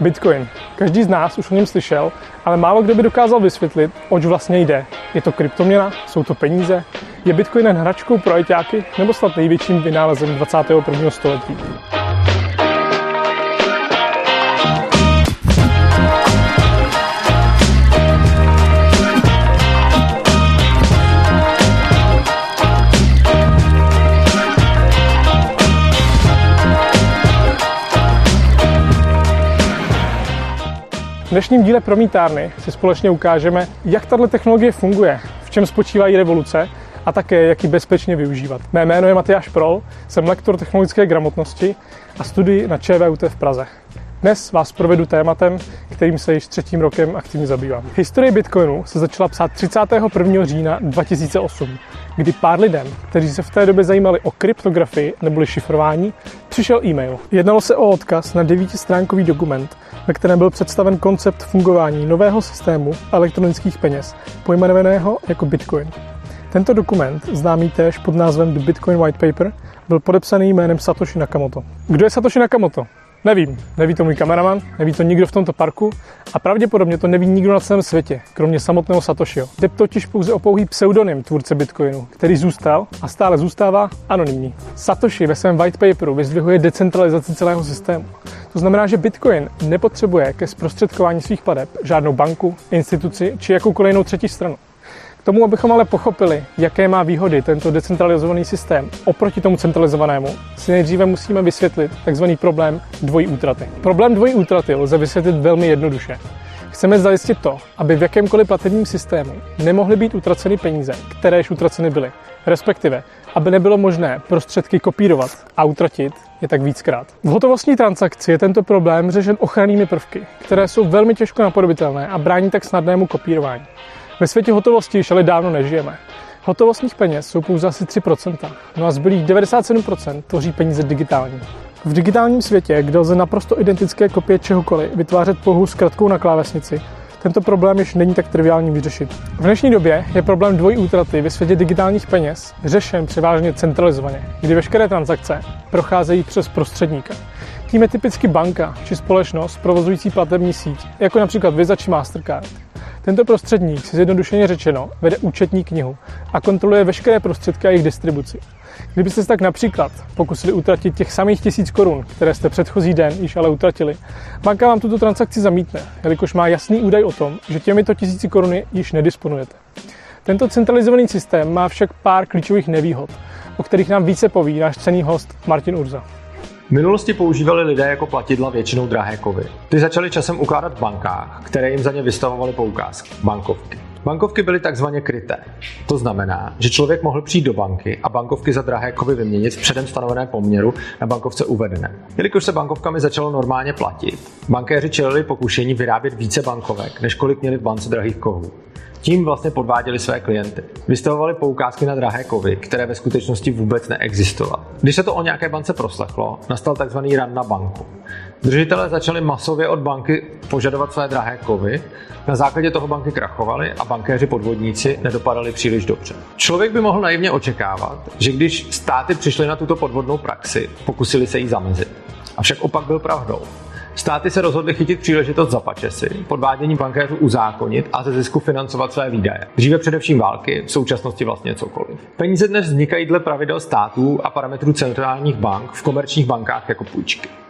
Bitcoin. Každý z nás už o něm slyšel, ale málo kdo by dokázal vysvětlit, oč vlastně jde. Je to kryptoměna? Jsou to peníze? Je Bitcoin jen hračkou pro ajťáky nebo snad největším vynálezem 21. století? Dnešním díle Promítárny si společně ukážeme, jak tato technologie funguje, v čem spočívají revoluce a také, jak ji bezpečně využívat. Mé jméno je Matyáš Prol, jsem lektor technologické gramotnosti a studuji na ČVUT v Praze. Dnes vás provedu tématem, kterým se již třetím rokem aktivně zabývám. Historie Bitcoinu se začala psát 31. října 2008, kdy pár lidem, kteří se v té době zajímali o kryptografii neboli šifrování, přišel e-mail. Jednalo se o odkaz na devítistránkový dokument, ve kterém byl představen koncept fungování nového systému elektronických peněz, pojmenovaného jako Bitcoin. Tento dokument, známý též pod názvem The Bitcoin White Paper, byl podepsaný jménem Satoshi Nakamoto. Kdo je Satoshi Nakamoto? Nevím. Neví to můj kameraman, neví to nikdo v tomto parku a pravděpodobně to neví nikdo na celém světě, kromě samotného Satoshiho. Jde totiž pouze o pouhý pseudonym tvůrce Bitcoinu, který zůstal a stále zůstává anonymní. Satoshi ve svém white paperu vyzdvihuje decentralizaci celého systému. To znamená, že Bitcoin nepotřebuje ke zprostředkování svých plateb žádnou banku, instituci či jakoukoliv jinou třetí stranu. K tomu, abychom ale pochopili, jaké má výhody tento decentralizovaný systém oproti tomu centralizovanému, si nejdříve musíme vysvětlit tzv. problém dvojí útraty. Problém dvojí útraty lze vysvětlit velmi jednoduše. Chceme zajistit to, aby v jakémkoliv platebním systému nemohly být utraceny peníze, které již utraceny byly. Respektive, aby nebylo možné prostředky kopírovat a utratit je tak víckrát. V hotovostní transakci je tento problém řešen ochrannými prvky, které jsou velmi těžko napodobitelné a brání tak snadnému kopírování. Ve světě hotovosti již ale dávno nežijeme. Hotovostních peněz jsou pouze asi 3%, no a zbylých 97% tvoří peníze digitální. V digitálním světě, kde lze naprosto identické kopie čehokoliv vytvářet pouhou zkratkou na klávesnici, tento problém již není tak triviální vyřešit. V dnešní době je problém dvojí útraty ve světě digitálních peněz řešen převážně centralizovaně, kdy veškeré transakce procházejí přes prostředníka. Tím je typicky banka či společnost provozující platební síť, jako například Visa či Mastercard. Tento prostředník si zjednodušeně řečeno vede účetní knihu a kontroluje veškeré prostředky a jejich distribuci. Kdybyste se tak například pokusili utratit těch samých tisíc korun, které jste předchozí den již ale utratili, banka vám tuto transakci zamítne, jelikož má jasný údaj o tom, že těmito tisíci koruny již nedisponujete. Tento centralizovaný systém má však pár klíčových nevýhod, o kterých nám více poví náš cený host Martin Urza. V minulosti používali lidé jako platidla většinou drahé kovy. Ty začaly časem ukládat v bankách, které jim za ně vystavovaly poukázky, bankovky. Bankovky byly takzvaně kryté. To znamená, že člověk mohl přijít do banky a bankovky za drahé kovy vyměnit v předem stanovené poměru na bankovce uvedené. Jelikož se bankovkami začalo normálně platit, bankéři čelili pokušení vyrábět více bankovek, než kolik měli v bance drahých kovů. Tím vlastně podváděli své klienty. Vystavovali poukázky na drahé kovy, které ve skutečnosti vůbec neexistovaly. Když se to o nějaké bance proslechlo, nastal tzv. run na banku. Držitelé začali masově od banky požadovat své drahé kovy, na základě toho banky krachovaly a bankéři podvodníci nedopadali příliš dobře. Člověk by mohl naivně očekávat, že když státy přišly na tuto podvodnou praxi, pokusili se jí zamezit. Avšak opak byl pravdou. Státy se rozhodly chytit příležitost za pačesy, podvádění bankéřů uzákonit a ze zisku financovat své výdaje. Dříve především války, v současnosti vlastně cokoliv. Peníze dnes vznikají dle pravidel států a parametrů centrálních bank v komerčních bankách jako půjčky.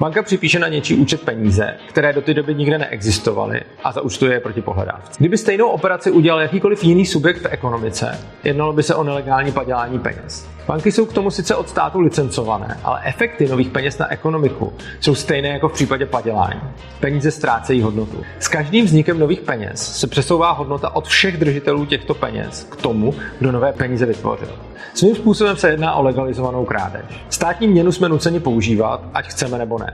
Banka připíše na něčí účet peníze, které do té doby nikde neexistovaly a zaúčtuje je proti pohledávce. Kdyby stejnou operaci udělal jakýkoliv jiný subjekt v ekonomice, jednalo by se o nelegální padělání peněz. Banky jsou k tomu sice od státu licencované, ale efekty nových peněz na ekonomiku jsou stejné jako v případě padělání. Peníze ztrácejí hodnotu. S každým vznikem nových peněz se přesouvá hodnota od všech držitelů těchto peněz k tomu, kdo nové peníze vytvořil. Svým způsobem se jedná o legalizovanou krádež. Státní měnu jsme nuceni používat, ať chceme nebo ne.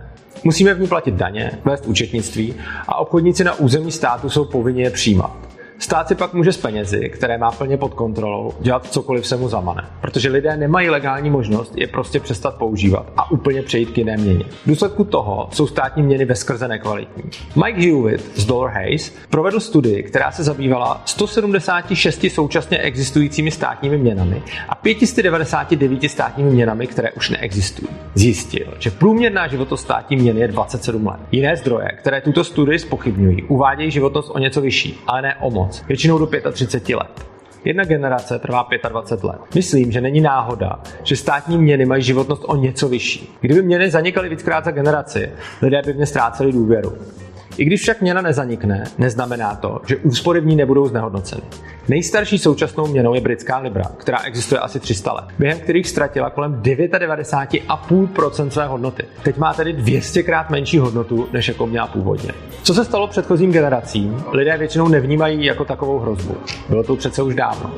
Musíme v ní platit daně, vést účetnictví a obchodníci na území státu jsou povinni je přijímat. Stát si pak může s penězi, které má plně pod kontrolou, dělat cokoliv se mu zamane. Protože lidé nemají legální možnost je prostě přestat používat a úplně přejít k jiné měně. V důsledku toho jsou státní měny ve skrze nekvalitní. Mike Hewitt z Dollar Hayes provedl studii, která se zabývala 176 současně existujícími státními měnami a 599 státními měnami, které už neexistují. Zjistil, že průměrná životnost státní měny je 27 let. Jiné zdroje, které tuto studii spochybňují, uvádějí životnost o něco vyšší, ale ne o moc, většinou do 35 let. Jedna generace trvá 25 let. Myslím, že není náhoda, že státní měny mají životnost o něco vyšší. Kdyby měny zanikaly víckrát za generaci, lidé by ně ztráceli důvěru. I když však měna nezanikne, neznamená to, že úspory v ní nebudou znehodnoceny. Nejstarší současnou měnou je britská libra, která existuje asi 300 let, během kterých ztratila kolem 99,5% své hodnoty. Teď má tedy 200 krát menší hodnotu, než jako měla původně. Co se stalo předchozím generacím, lidé většinou nevnímají jako takovou hrozbu. Bylo to přece už dávno.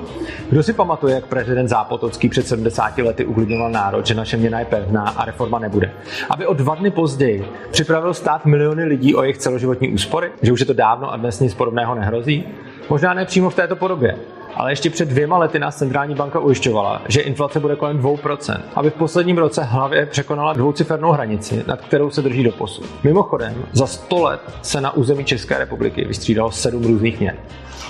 Kdo si pamatuje, jak prezident Zápotocký před 70 lety uklidňoval národ, že naše měna je pevná a reforma nebude. Aby o dva dny později připravil stát miliony lidí o jejich celoživotní úspory, že už je to dávno a dnes nic podobného nehrozí? Možná ne přímo v této podobě, ale ještě před dvěma lety nás centrální banka ujišťovala, že inflace bude kolem 2%, aby v posledním roce hlavě překonala dvoucifernou hranici, nad kterou se drží do posud. Mimochodem, za 100 let se na území České republiky vystřídalo sedm různých měn.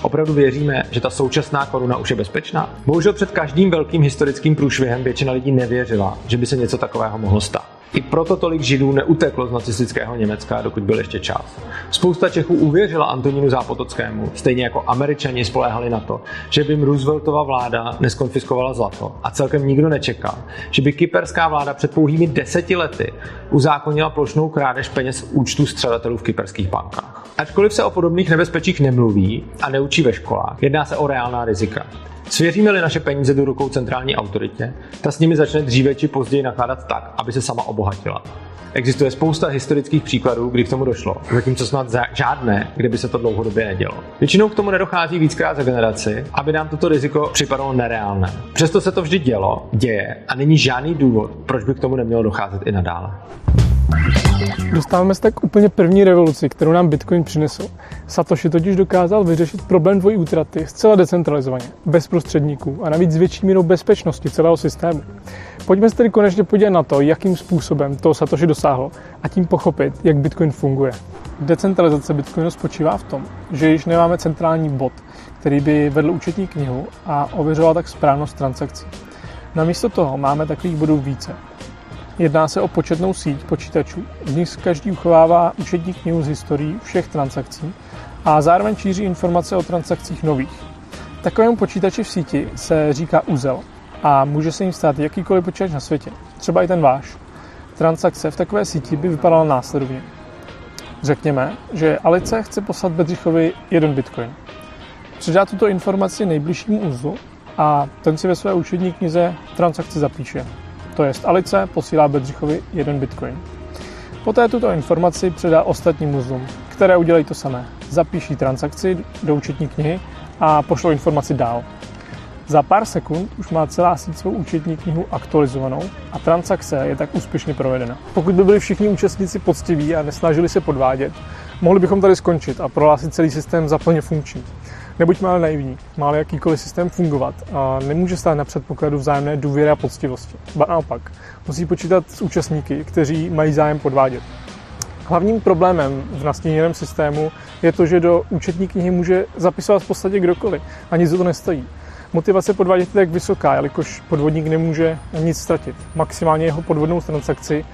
Opravdu věříme, že ta současná koruna už je bezpečná? Bohužel před každým velkým historickým průšvihem většina lidí nevěřila, že by se něco takového mohlo stát. I proto tolik Židů neuteklo z nacistického Německa, dokud byl ještě čas. Spousta Čechů uvěřila Antonínu Zápotockému, stejně jako Američani spoléhali na to, že by jim Rooseveltova vláda neskonfiskovala zlato. A celkem nikdo nečekal, že by kyperská vláda před pouhými deseti lety uzákonila plošnou krádež peněz z účtu střadatelů v kyperských bankách. Ačkoliv se o podobných nebezpečích nemluví a neučí ve školách, jedná se o reálná rizika. Svěříme-li naše peníze do rukou centrální autoritě, ta s nimi začne dříve či později nakládat tak, aby se sama obohatila. Existuje spousta historických příkladů, kdy k tomu došlo, zatímco snad žádné, kde by se to dlouhodobě nedělo. Většinou k tomu nedochází víckrát za generaci, aby nám toto riziko připadalo nereálné. Přesto se to vždy dělo, děje a není žádný důvod, proč by k tomu nemělo docházet i nadále. Dostáváme se tak úplně první revoluci, kterou nám Bitcoin přinesl. Satoshi totiž dokázal vyřešit problém dvojí útraty zcela decentralizovaně, bez prostředníků a navíc s větší mírou bezpečnosti celého systému. Pojďme se tedy konečně podívat na to, jakým způsobem to Satoshi dosáhlo a tím pochopit, jak Bitcoin funguje. Decentralizace Bitcoinu spočívá v tom, že již nemáme centrální bod, který by vedl účetní knihu a ověřoval tak správnost transakcí. Namísto toho máme takových bodů více, Jedná se o početnou síť počítačů, z nich každý uchovává účetní knihu z historií všech transakcí a zároveň šíří informace o transakcích nových. Takovému počítači v síti se říká uzel a může se jim stát jakýkoliv počítač na světě, třeba i ten váš. Transakce v takové síti by vypadala následovně. Řekněme, že Alice chce poslat Bedřichovi jeden bitcoin. Předá tuto informaci nejbližšímu uzlu a ten si ve své účetní knize transakci zapíše. To jest Alice posílá Bedřichovi jeden bitcoin. Poté tuto informaci předá ostatním uzlům, které udělají to samé. Zapíší transakci do účetní knihy a pošlou informaci dál. Za pár sekund už má celá síť svou účetní knihu aktualizovanou a transakce je tak úspěšně provedena. Pokud by byli všichni účastníci poctiví a nesnažili se podvádět, mohli bychom tady skončit a prohlásit celý systém za plně funkční. Nebuďme ale naivní. Má jakýkoliv systém fungovat a nemůže stát na předpokladu vzájemné důvěry a poctivosti. Ba naopak, musí počítat s účastníky, kteří mají zájem podvádět. Hlavním problémem v nastíněném systému je to, že do účetní knihy může zapisovat v podstatě kdokoliv a nic to nestojí. Motivace podvádět je tak vysoká, jelikož podvodník nemůže nic ztratit. Maximálně jeho podvodnou transakci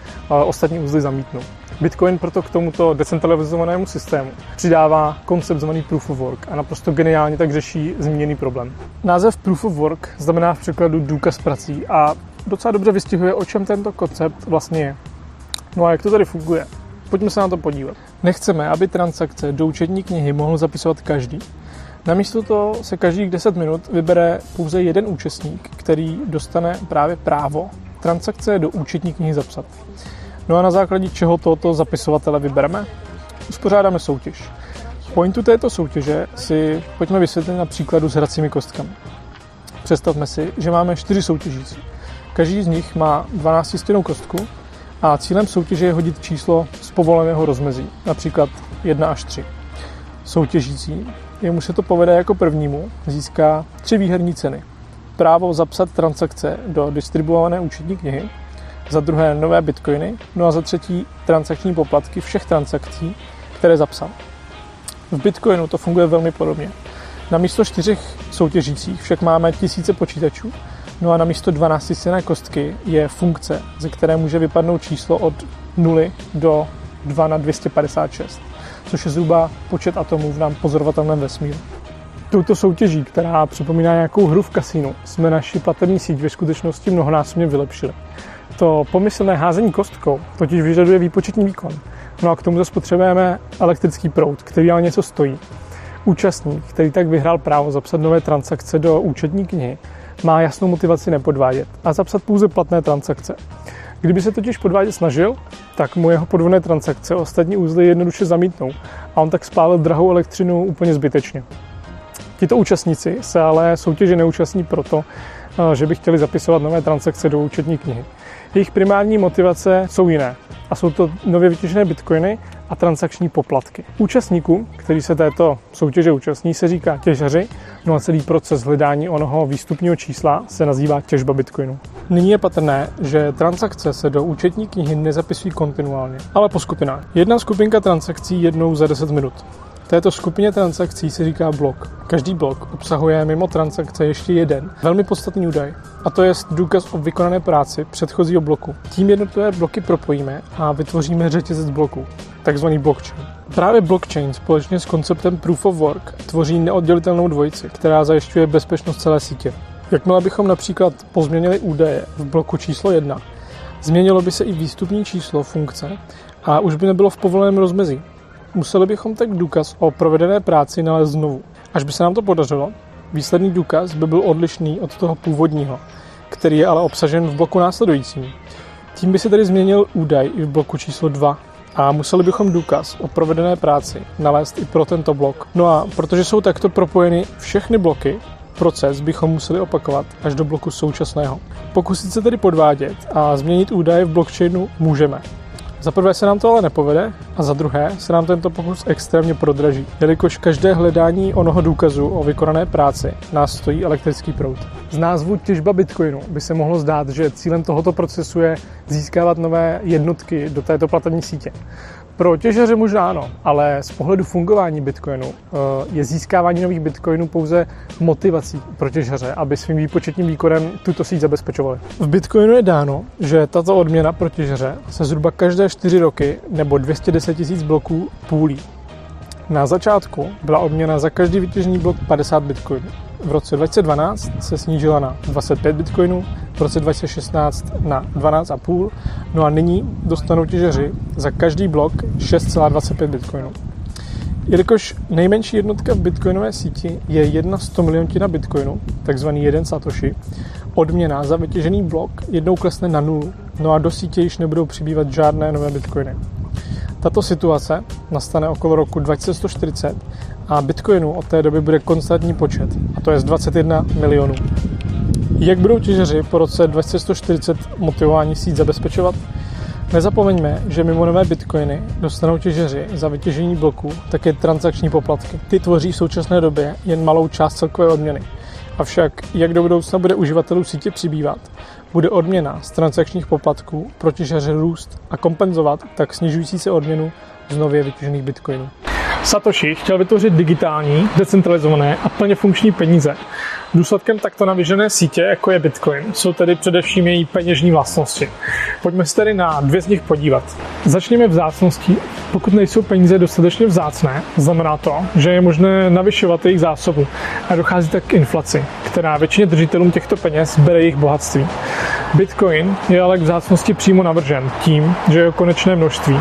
ostatní uzly zamítnou. Bitcoin proto k tomuto decentralizovanému systému přidává koncept zvaný Proof of Work a naprosto geniálně tak řeší zmíněný problém. Název Proof of Work znamená v překladu důkaz prací a docela dobře vystihuje, o čem tento koncept vlastně je. No a jak to tady funguje? Pojďme se na to podívat. Nechceme, aby transakce do účetní knihy mohl zapisovat každý. Namísto toho se každých 10 minut vybere pouze jeden účastník, který dostane právě právo transakce do účetní knihy zapsat. No a na základě čeho tohoto zapisovatele vybereme? Uspořádáme soutěž. Pointu této soutěže si pojďme vysvětlit na příkladu s hracími kostkami. Představme si, že máme čtyři soutěžící. Každý z nich má 12 stěnou kostku a cílem soutěže je hodit číslo z povoleného rozmezí, například 1 až 3. soutěžící, jemu se to povede jako prvnímu, získá tři výherní ceny. Právo zapsat transakce do distribuované účetní knihy, za druhé nové bitcoiny, no a za třetí transakční poplatky všech transakcí, které zapsal. V Bitcoinu to funguje velmi podobně. Na místo čtyřech soutěžících však máme tisíce počítačů, no a na místo 12 stěné kostky je funkce, ze které může vypadnout číslo od 0 do 2 na 256, což je zhruba počet atomů v nám pozorovatelném vesmíru. Touto soutěží, která připomíná nějakou hru v kasínu, jsme naši platební síť ve skutečnosti mnohonásobně vylepšili. To pomyslné házení kostkou totiž vyžaduje výpočetní výkon. No a k tomu zase potřebujeme elektrický proud, který ale něco stojí. Účastník, který tak vyhrál právo zapsat nové transakce do účetní knihy, má jasnou motivaci nepodvádět a zapsat pouze platné transakce. Kdyby se totiž podvádět snažil, tak mu jeho podvodné transakce ostatní úzly jednoduše zamítnou a on tak spálil drahou elektřinu úplně zbytečně. Tito účastníci se ale soutěže neúčastní proto, eh, že by chtěli zapisovat nové transakce do účetní knihy. Jejich primární motivace jsou jiné a jsou to nově vytěžené bitcoiny a transakční poplatky. Účastníků, který se této soutěže účastní, se říká těžaři, no a celý proces hledání onoho výstupního čísla se nazývá těžba bitcoinu. Nyní je patrné, že transakce se do účetní knihy nezapisují kontinuálně, ale po skupinách. Jedna skupinka transakcí jednou za 10 minut. Této skupině transakcí se říká blok. Každý blok obsahuje mimo transakce ještě jeden velmi podstatný údaj, a to je důkaz o vykonané práci předchozího bloku. Tím jednotlivé bloky propojíme a vytvoříme řetězec bloků, takzvaný blockchain. Právě blockchain společně s konceptem Proof of Work tvoří neoddělitelnou dvojici, která zajišťuje bezpečnost celé sítě. Jakmile bychom například pozměnili údaje v bloku číslo 1, změnilo by se i výstupní číslo funkce a už by nebylo v povoleném rozmezí. Museli bychom tak důkaz o provedené práci nalézt znovu. Až by se nám to podařilo, výsledný důkaz by byl odlišný od toho původního, který je ale obsažen v bloku následujícím. Tím by se tedy změnil údaj i v bloku číslo 2 a museli bychom důkaz o provedené práci nalézt i pro tento blok. No a protože jsou takto propojeny všechny bloky, proces bychom museli opakovat až do bloku současného. Pokusit se tedy podvádět a změnit údaje v blockchainu můžeme. Za prvé se nám to ale nepovede a za druhé se nám tento pokus extrémně prodraží, jelikož každé hledání onoho důkazu o vykonané práci nás stojí elektrický proud. Z názvu těžba bitcoinu by se mohlo zdát, že cílem tohoto procesu je získávat nové jednotky do této platební sítě. Pro těžaře možná ano, ale z pohledu fungování Bitcoinu eh, je získávání nových Bitcoinů pouze motivací pro těžaře, aby svým výpočetním výkonem tuto síť zabezpečovali. V Bitcoinu je dáno, že tato odměna pro těžaře se zhruba každé 4 roky nebo 210 000 bloků půlí. Na začátku byla odměna za každý vytěžený blok 50 bitcoinů. V roce 2012 se snížila na 25 bitcoinů, v roce 2016 na 12,5, no a nyní dostanou těžeři za každý blok 6,25 bitcoinů. Jelikož nejmenší jednotka v bitcoinové síti je jedna 100 miliontina bitcoinu, takzvaný jeden satoshi, odměna za vytěžený blok jednou klesne na nulu, no a do sítě již nebudou přibývat žádné nové bitcoiny. Tato situace nastane okolo roku 2140 a bitcoinů od té doby bude konstantní počet, a to je z 21 milionů. Jak budou těžeři po roce 2140 motivování síť zabezpečovat? Nezapomeňme, že mimo nové bitcoiny dostanou těžeři za vytěžení bloků také transakční poplatky. Ty tvoří v současné době jen malou část celkové odměny. Avšak, jak do budoucna bude uživatelů sítě přibývat, bude odměna z transakčních poplatků pro těžaře růst a kompenzovat tak snižující se odměnu z nově vytěžených bitcoinů. Satoshi chtěl vytvořit digitální, decentralizované a plně funkční peníze. Důsledkem takto navěžené sítě, jako je Bitcoin, jsou tedy především její peněžní vlastnosti. Pojďme se tedy na dvě z nich podívat. Začněme vzácností. Pokud nejsou peníze dostatečně vzácné, znamená to, že je možné navyšovat jejich zásobu a dochází tak k inflaci, která většině držitelům těchto peněz bere jejich bohatství. Bitcoin je ale k vzácnosti přímo navržen tím, že je konečné množství.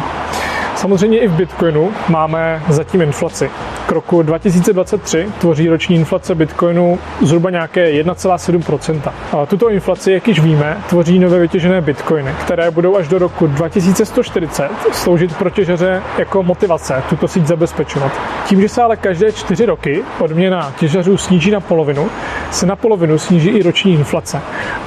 Samozřejmě i v Bitcoinu máme zatím inflaci. K roku 2023 tvoří roční inflace Bitcoinu zhruba nějaké 1,7%. A tuto inflaci, jak již víme, tvoří nové vytěžené Bitcoiny, které budou až do roku 2140 sloužit pro těžaře jako motivace tuto síť zabezpečovat. Tím, že se ale každé čtyři roky odměna těžařů sníží na polovinu, se na polovinu sníží i roční inflace.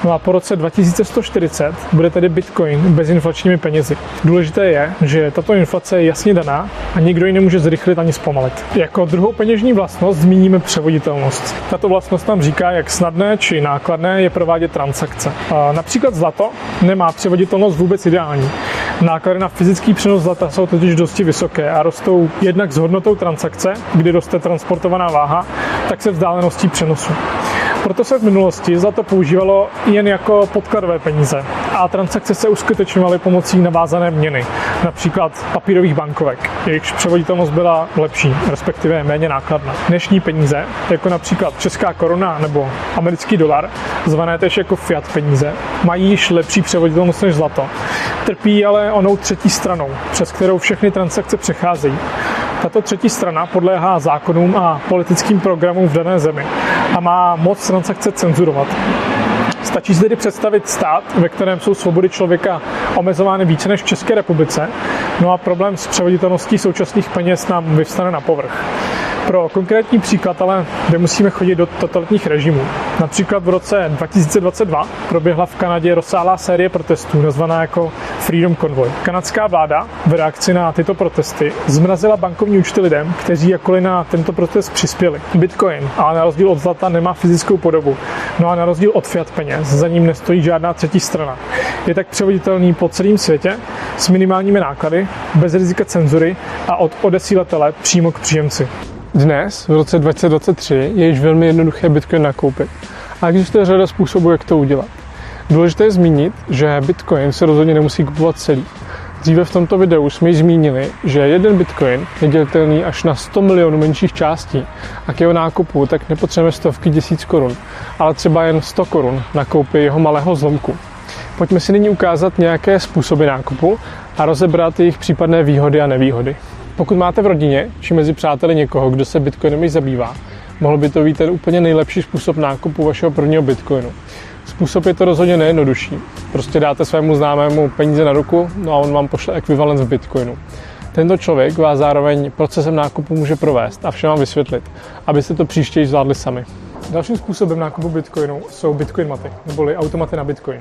No a po roce 2140 bude tedy Bitcoin bezinflačními penězi. Důležité je, že tato inflace je jasně daná a nikdo ji nemůže zrychlit ani zpomalit. Jako druhou peněžní vlastnost zmíníme převoditelnost. Tato vlastnost nám říká, jak snadné či nákladné je provádět transakce. Například zlato nemá převoditelnost vůbec ideální. Náklady na fyzický přenos zlata jsou totiž dosti vysoké a rostou jednak s hodnotou transakce, kdy roste transportovaná váha, tak se vzdáleností přenosu. Proto se v minulosti zlato používalo jen jako podkladové peníze a transakce se uskutečňovaly pomocí navázané měny, například papírových bankovek. Jejichž převoditelnost byla lepší, respektive méně nákladná. Dnešní peníze, jako například česká koruna nebo americký dolar, zvané též jako fiat peníze, mají již lepší převoditelnost než zlato. Trpí ale onou třetí stranou, přes kterou všechny transakce přecházejí. Tato třetí strana podléhá zákonům a politickým programům v dané zemi a má moc transakce cenzurovat. Stačí si tedy představit stát, ve kterém jsou svobody člověka omezovány více než v České republice, no a problém s převoditelností současných peněz nám vyvstane na povrch. Pro konkrétní příklad ale nemusíme chodit do totalitních režimů. Například v roce 2022 proběhla v Kanadě rozsáhlá série protestů nazvaná jako Freedom Convoy. Kanadská vláda v reakci na tyto protesty zmrazila bankovní účty lidem, kteří jakkoliv na tento protest přispěli. Bitcoin, ale na rozdíl od zlata nemá fyzickou podobu. No a na rozdíl od fiat peněz, za ním nestojí žádná třetí strana. Je tak převoditelný po celém světě s minimálními náklady, bez rizika cenzury a od odesílatele přímo k příjemci. Dnes, v roce 2023, je již velmi jednoduché Bitcoin nakoupit. A existuje řada způsobů, jak to udělat. Důležité je zmínit, že Bitcoin se rozhodně nemusí kupovat celý. Dříve v tomto videu jsme již zmínili, že jeden Bitcoin je dělitelný až na 100 milionů menších částí a k jeho nákupu tak nepotřebujeme stovky tisíc korun, ale třeba jen 100 korun na koupi jeho malého zlomku. Pojďme si nyní ukázat nějaké způsoby nákupu a rozebrat jejich případné výhody a nevýhody. Pokud máte v rodině či mezi přáteli někoho, kdo se bitcoinem zabývá, mohl by to být ten úplně nejlepší způsob nákupu vašeho prvního bitcoinu. Způsob je to rozhodně nejjednodušší. Prostě dáte svému známému peníze na ruku, no a on vám pošle ekvivalent v bitcoinu. Tento člověk vás zároveň procesem nákupu může provést a vše vám vysvětlit, abyste to příště zvládli sami. Dalším způsobem nákupu bitcoinu jsou bitcoin maty, neboli automaty na bitcoin.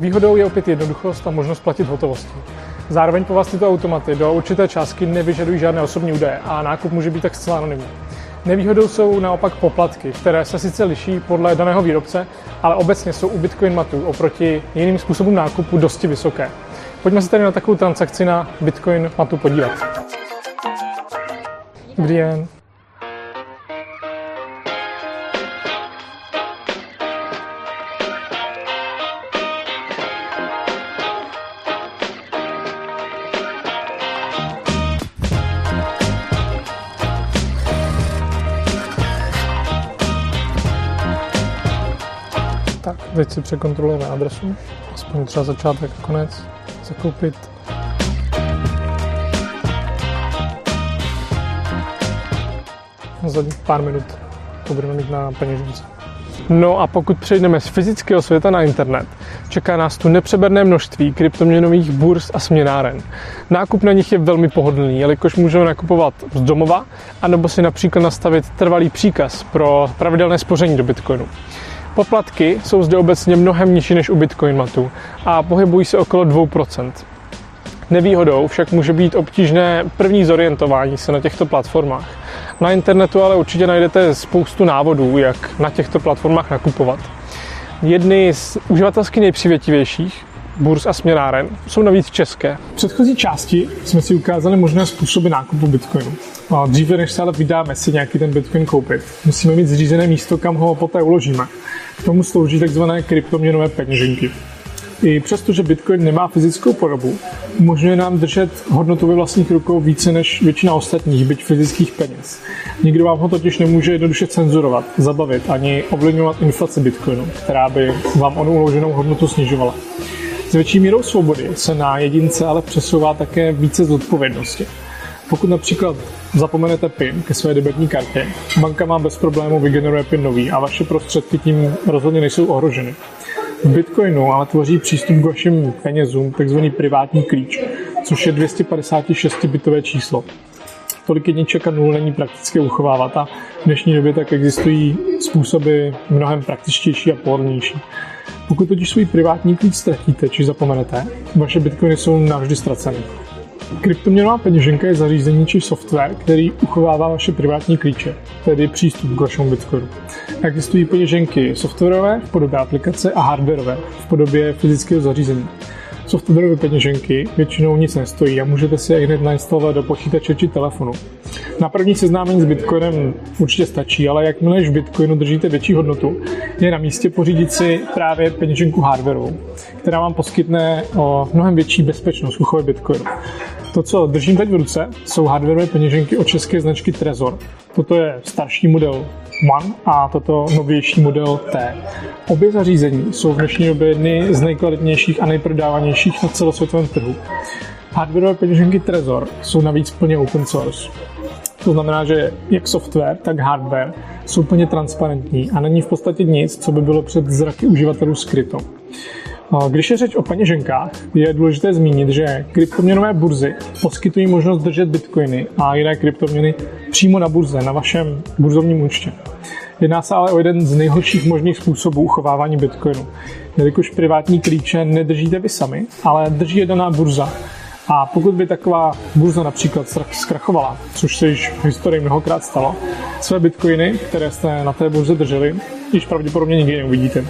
Výhodou je opět jednoduchost a možnost platit hotovostí. Zároveň po vás tyto automaty do určité částky nevyžadují žádné osobní údaje a nákup může být tak zcela anonymní. Nevýhodou jsou naopak poplatky, které se sice liší podle daného výrobce, ale obecně jsou u Bitcoin matů oproti jiným způsobům nákupu dosti vysoké. Pojďme se tedy na takovou transakci na Bitcoin matu podívat. Dobrý den. Teď si překontrolujeme adresu, aspoň třeba začátek a konec, zakoupit. Za pár minut to budeme mít na peněžence. No a pokud přejdeme z fyzického světa na internet, čeká nás tu nepřeberné množství kryptoměnových burz a směnáren. Nákup na nich je velmi pohodlný, jelikož můžeme nakupovat z domova, anebo si například nastavit trvalý příkaz pro pravidelné spoření do Bitcoinu. Poplatky jsou zde obecně mnohem nižší než u Bitcoin matu a pohybují se okolo 2%. Nevýhodou však může být obtížné první zorientování se na těchto platformách. Na internetu ale určitě najdete spoustu návodů, jak na těchto platformách nakupovat. Jedny z uživatelsky nejpřivětivějších burz a směnáren jsou navíc české. V předchozí části jsme si ukázali možné způsoby nákupu Bitcoinu. A dříve, než se ale vydáme si nějaký ten Bitcoin koupit, musíme mít zřízené místo, kam ho poté uložíme. Tomu slouží tzv. kryptoměnové peněženky. I přesto, že Bitcoin nemá fyzickou podobu, umožňuje nám držet hodnotu ve vlastních rukou více než většina ostatních, byť fyzických peněz. Nikdo vám ho totiž nemůže jednoduše cenzurovat, zabavit ani ovlivňovat inflaci Bitcoinu, která by vám onu uloženou hodnotu snižovala. S větší mírou svobody se na jedince ale přesouvá také více zodpovědnosti. Pokud například zapomenete PIN ke své debetní kartě, banka vám bez problému vygeneruje PIN nový a vaše prostředky tím rozhodně nejsou ohroženy. V Bitcoinu ale tvoří přístup k vašim penězům takzvaný privátní klíč, což je 256-bitové číslo. Tolik jedniček a nul není prakticky uchovávat a v dnešní době tak existují způsoby mnohem praktičtější a pohodlnější. Pokud totiž svůj privátní klíč ztratíte či zapomenete, vaše bitcoiny jsou navždy ztraceny. Kryptoměnová peněženka je zařízení či software, který uchovává vaše privátní klíče, tedy přístup k vašemu Bitcoinu. Existují peněženky softwarové v podobě aplikace a hardwareové v podobě fyzického zařízení. Softwarové peněženky většinou nic nestojí a můžete si je hned nainstalovat do počítače či telefonu. Na první seznámení s Bitcoinem určitě stačí, ale jakmile v Bitcoinu držíte větší hodnotu, je na místě pořídit si právě peněženku hardwareovou, která vám poskytne o mnohem větší bezpečnost uchovy Bitcoinu. To, co držím teď v ruce, jsou hardwareové peněženky od české značky Trezor. Toto je starší model One a toto novější model T. Obě zařízení jsou v dnešní době jedny z nejkvalitnějších a nejprodávanějších na celosvětovém trhu. Hardwareové peněženky Trezor jsou navíc plně open source. To znamená, že jak software, tak hardware jsou plně transparentní a není v podstatě nic, co by bylo před zraky uživatelů skryto. Když je řeč o peněženkách, je důležité zmínit, že kryptoměnové burzy poskytují možnost držet bitcoiny a jiné kryptoměny přímo na burze, na vašem burzovním účtě. Jedná se ale o jeden z nejhorších možných způsobů uchovávání bitcoinu, jelikož privátní klíče nedržíte vy sami, ale drží je daná burza. A pokud by taková burza například zkrachovala, což se již v historii mnohokrát stalo, své bitcoiny, které jste na té burze drželi, již pravděpodobně nikdy neuvidíte.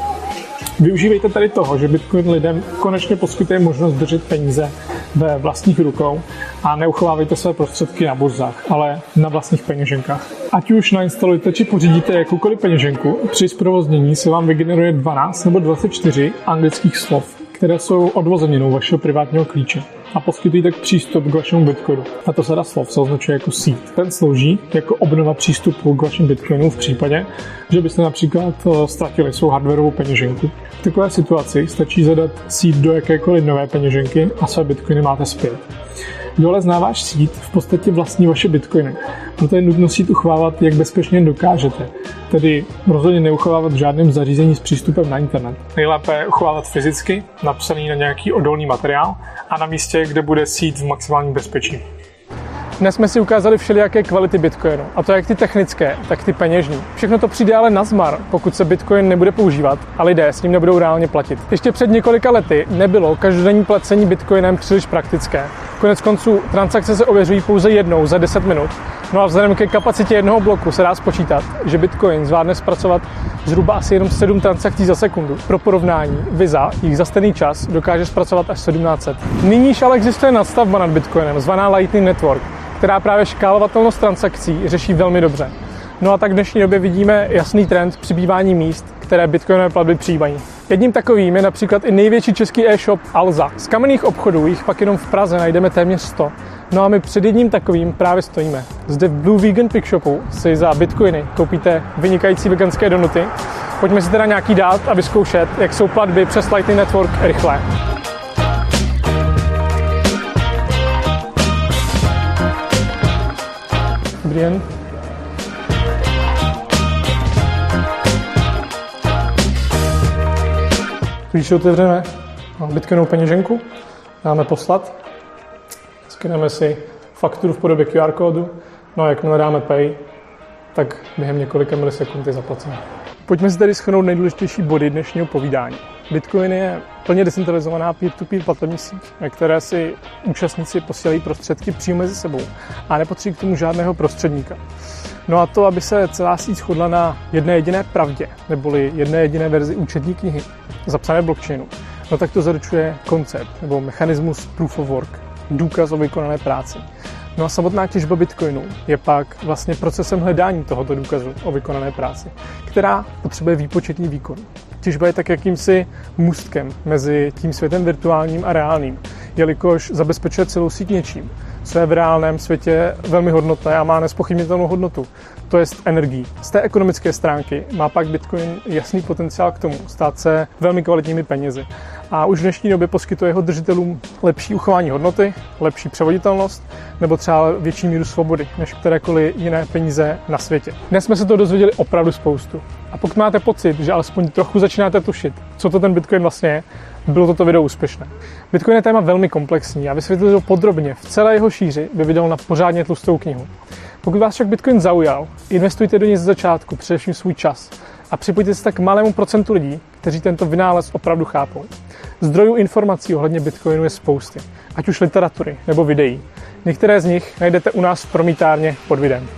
Využívejte tady toho, že Bitcoin lidem konečně poskytuje možnost držet peníze ve vlastních rukou a neuchovávejte své prostředky na burzách, ale na vlastních peněženkách. Ať už nainstalujete či pořídíte jakoukoliv peněženku, při zprovoznění se vám vygeneruje 12 nebo 24 anglických slov, které jsou odvozeninou vašeho privátního klíče a poskytují tak přístup k vašemu Bitcoinu. A to sada slov se označuje jako seed. Ten slouží jako obnova přístupu k vašim Bitcoinům v případě, že byste například eh, ztratili svou hardwareovou peněženku. V takové situaci stačí zadat seed do jakékoliv nové peněženky a své Bitcoiny máte zpět. Dole zná váš sít v podstatě vlastní vaše bitcoiny. Proto je nutno sít uchovávat, jak bezpečně dokážete. Tedy rozhodně neuchovávat v žádném zařízení s přístupem na internet. Nejlépe uchovávat fyzicky, napsaný na nějaký odolný materiál a na místě, kde bude sít v maximálním bezpečí. Dnes jsme si ukázali všelijaké kvality Bitcoinu, a to jak ty technické, tak ty peněžní. Všechno to přijde ale na zmar, pokud se Bitcoin nebude používat a lidé s ním nebudou reálně platit. Ještě před několika lety nebylo každodenní placení Bitcoinem příliš praktické. Konec konců transakce se ověřují pouze jednou za 10 minut. No a vzhledem ke kapacitě jednoho bloku se dá spočítat, že Bitcoin zvládne zpracovat zhruba asi jenom 7 transakcí za sekundu. Pro porovnání, Visa jich za stejný čas dokáže zpracovat až 1700. Nyní ale existuje nadstavba nad Bitcoinem, zvaná Lightning Network, která právě škálovatelnost transakcí řeší velmi dobře. No a tak v dnešní době vidíme jasný trend přibývání míst, které bitcoinové platby přijímají. Jedním takovým je například i největší český e-shop Alza. Z kamenných obchodů jich pak jenom v Praze najdeme téměř 100. No a my před jedním takovým právě stojíme. Zde v Blue Vegan Pick Shopu si za bitcoiny koupíte vynikající veganské donuty. Pojďme si teda nějaký dát a vyzkoušet, jak jsou platby přes Lightning Network rychlé. Dobrý den. Si otevřeme Bitcoinovou peněženku, dáme poslat, skeneme si fakturu v podobě QR kódu, no a jakmile dáme Pay, tak během několika milisekund je zaplacené. Pojďme si tedy schrnout nejdůležitější body dnešního povídání. Bitcoin je plně decentralizovaná peer-to-peer platební síť, ve které si účastníci posílají prostředky přímo mezi sebou a nepotřebují k tomu žádného prostředníka. No a to, aby se celá síť shodla na jedné jediné pravdě, neboli jedné jediné verzi účetní knihy, zapsané blockchainu, no tak to zaručuje koncept nebo mechanismus proof of work, důkaz o vykonané práci. No a samotná těžba Bitcoinu je pak vlastně procesem hledání tohoto důkazu o vykonané práci, která potřebuje výpočetní výkon. Těžba je tak jakýmsi můstkem mezi tím světem virtuálním a reálným, jelikož zabezpečuje celou síť něčím, co je v reálném světě velmi hodnotné a má nespochybnitelnou hodnotu, to je energií. Z té ekonomické stránky má pak Bitcoin jasný potenciál k tomu stát se velmi kvalitními penězi. A už v dnešní době poskytuje jeho držitelům lepší uchování hodnoty, lepší převoditelnost nebo třeba větší míru svobody než kterékoliv jiné peníze na světě. Dnes jsme se to dozvěděli opravdu spoustu. A pokud máte pocit, že alespoň trochu začínáte tušit, co to ten Bitcoin vlastně je, bylo toto video úspěšné. Bitcoin je téma velmi komplexní a vysvětlit to podrobně v celé jeho šíři by vydal na pořádně tlustou knihu. Pokud vás však Bitcoin zaujal, investujte do něj ze začátku, především svůj čas. a připojte se tak malému procentu lidí, kteří tento vynález opravdu chápou. Zdrojů informací ohledně Bitcoinu je spousty, ať už literatury nebo videí. Některé z nich najdete u nás v promítárně pod videem.